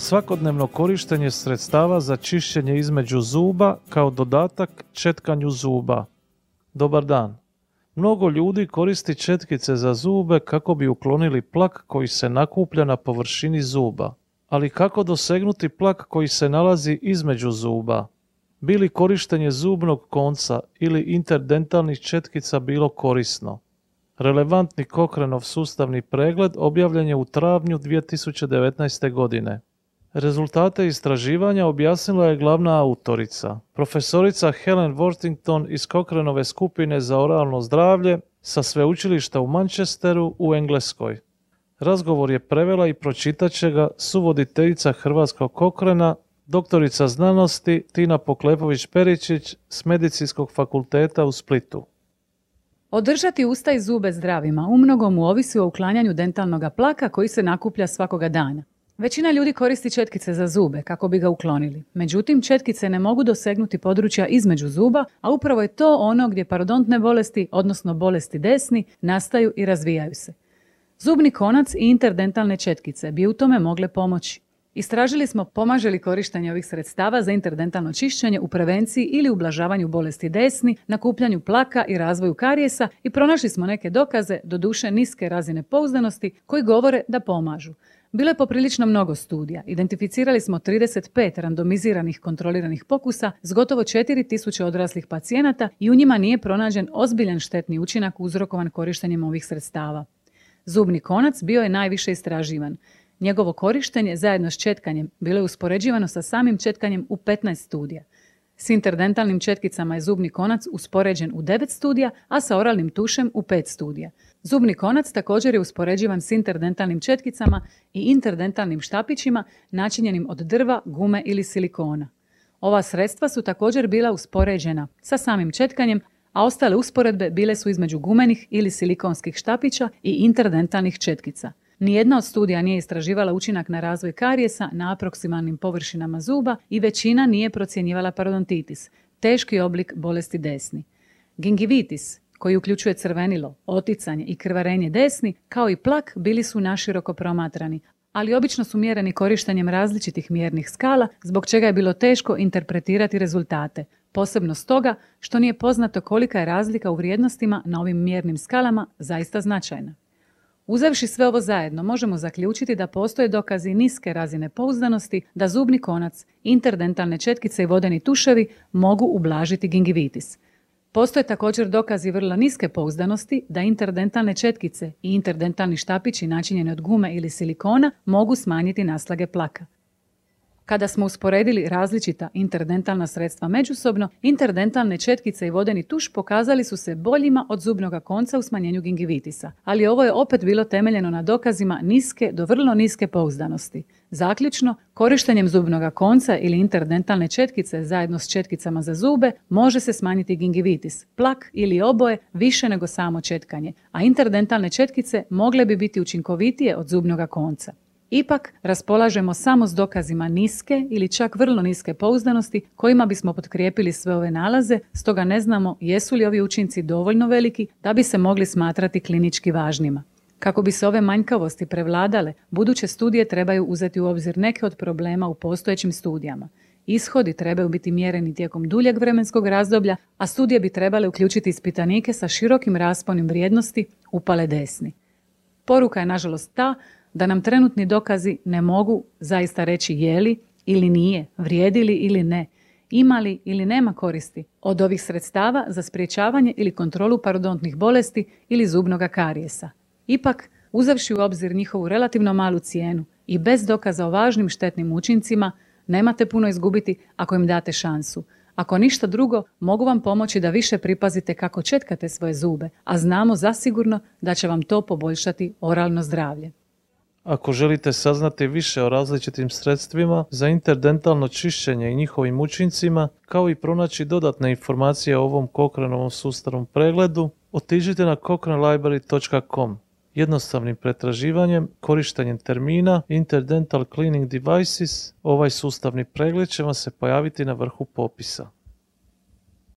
Svakodnevno korištenje sredstava za čišćenje između zuba kao dodatak četkanju zuba. Dobar dan. Mnogo ljudi koristi četkice za zube kako bi uklonili plak koji se nakuplja na površini zuba. Ali kako dosegnuti plak koji se nalazi između zuba? Bili korištenje zubnog konca ili interdentalnih četkica bilo korisno? Relevantni Kokrenov sustavni pregled objavljen je u travnju 2019. godine. Rezultate istraživanja objasnila je glavna autorica, profesorica Helen Worthington iz Cochranove skupine za oralno zdravlje sa sveučilišta u Manchesteru u Engleskoj. Razgovor je prevela i pročitat će ga suvoditeljica Hrvatskog Kokrena, doktorica znanosti Tina Poklepović-Peričić s Medicinskog fakulteta u Splitu. Održati usta i zube zdravima umnogom ovisi o uklanjanju dentalnog plaka koji se nakuplja svakoga dana. Većina ljudi koristi četkice za zube kako bi ga uklonili. Međutim, četkice ne mogu dosegnuti područja između zuba, a upravo je to ono gdje parodontne bolesti, odnosno bolesti desni, nastaju i razvijaju se. Zubni konac i interdentalne četkice bi u tome mogle pomoći. Istražili smo pomaže li korištenje ovih sredstava za interdentalno čišćenje u prevenciji ili ublažavanju bolesti desni, nakupljanju plaka i razvoju karijesa i pronašli smo neke dokaze, doduše niske razine pouzdanosti, koji govore da pomažu. Bilo je poprilično mnogo studija. Identificirali smo 35 randomiziranih kontroliranih pokusa s gotovo 4000 odraslih pacijenata i u njima nije pronađen ozbiljan štetni učinak uzrokovan korištenjem ovih sredstava. Zubni konac bio je najviše istraživan. Njegovo korištenje zajedno s četkanjem bilo je uspoređivano sa samim četkanjem u 15 studija. S interdentalnim četkicama je zubni konac uspoređen u 9 studija, a sa oralnim tušem u 5 studija. Zubni konac također je uspoređivan s interdentalnim četkicama i interdentalnim štapićima načinjenim od drva, gume ili silikona. Ova sredstva su također bila uspoređena sa samim četkanjem, a ostale usporedbe bile su između gumenih ili silikonskih štapića i interdentalnih četkica. Nijedna od studija nije istraživala učinak na razvoj karijesa na aproksimalnim površinama zuba i većina nije procjenjivala parodontitis, teški oblik bolesti desni. Gingivitis, koji uključuje crvenilo, oticanje i krvarenje desni, kao i plak, bili su naširoko promatrani, ali obično su mjereni korištenjem različitih mjernih skala, zbog čega je bilo teško interpretirati rezultate, posebno stoga što nije poznato kolika je razlika u vrijednostima na ovim mjernim skalama zaista značajna. Uzevši sve ovo zajedno, možemo zaključiti da postoje dokazi niske razine pouzdanosti da zubni konac, interdentalne četkice i vodeni tuševi mogu ublažiti gingivitis. Postoje također dokazi vrlo niske pouzdanosti da interdentalne četkice i interdentalni štapići načinjeni od gume ili silikona mogu smanjiti naslage plaka. Kada smo usporedili različita interdentalna sredstva međusobno, interdentalne četkice i vodeni tuš pokazali su se boljima od zubnog konca u smanjenju gingivitisa, ali ovo je opet bilo temeljeno na dokazima niske do vrlo niske pouzdanosti. Zaključno, korištenjem zubnog konca ili interdentalne četkice zajedno s četkicama za zube može se smanjiti gingivitis, plak ili oboje više nego samo četkanje, a interdentalne četkice mogle bi biti učinkovitije od zubnog konca. Ipak raspolažemo samo s dokazima niske ili čak vrlo niske pouzdanosti kojima bismo potkrijepili sve ove nalaze, stoga ne znamo jesu li ovi učinci dovoljno veliki da bi se mogli smatrati klinički važnima. Kako bi se ove manjkavosti prevladale, buduće studije trebaju uzeti u obzir neke od problema u postojećim studijama. Ishodi trebaju biti mjereni tijekom duljeg vremenskog razdoblja, a studije bi trebale uključiti ispitanike sa širokim rasponim vrijednosti upale desni. Poruka je nažalost ta da nam trenutni dokazi ne mogu zaista reći je li ili nije, vrijedili ili ne, imali ili nema koristi od ovih sredstava za spriječavanje ili kontrolu parodontnih bolesti ili zubnoga karijesa. Ipak, uzevši u obzir njihovu relativno malu cijenu i bez dokaza o važnim štetnim učincima, nemate puno izgubiti ako im date šansu. Ako ništa drugo, mogu vam pomoći da više pripazite kako četkate svoje zube, a znamo zasigurno da će vam to poboljšati oralno zdravlje. Ako želite saznati više o različitim sredstvima za interdentalno čišćenje i njihovim učincima, kao i pronaći dodatne informacije o ovom Cochranovom sustavnom pregledu, otiđite na cochranelibrary.com. Jednostavnim pretraživanjem, korištenjem termina Interdental Cleaning Devices, ovaj sustavni pregled će vam se pojaviti na vrhu popisa.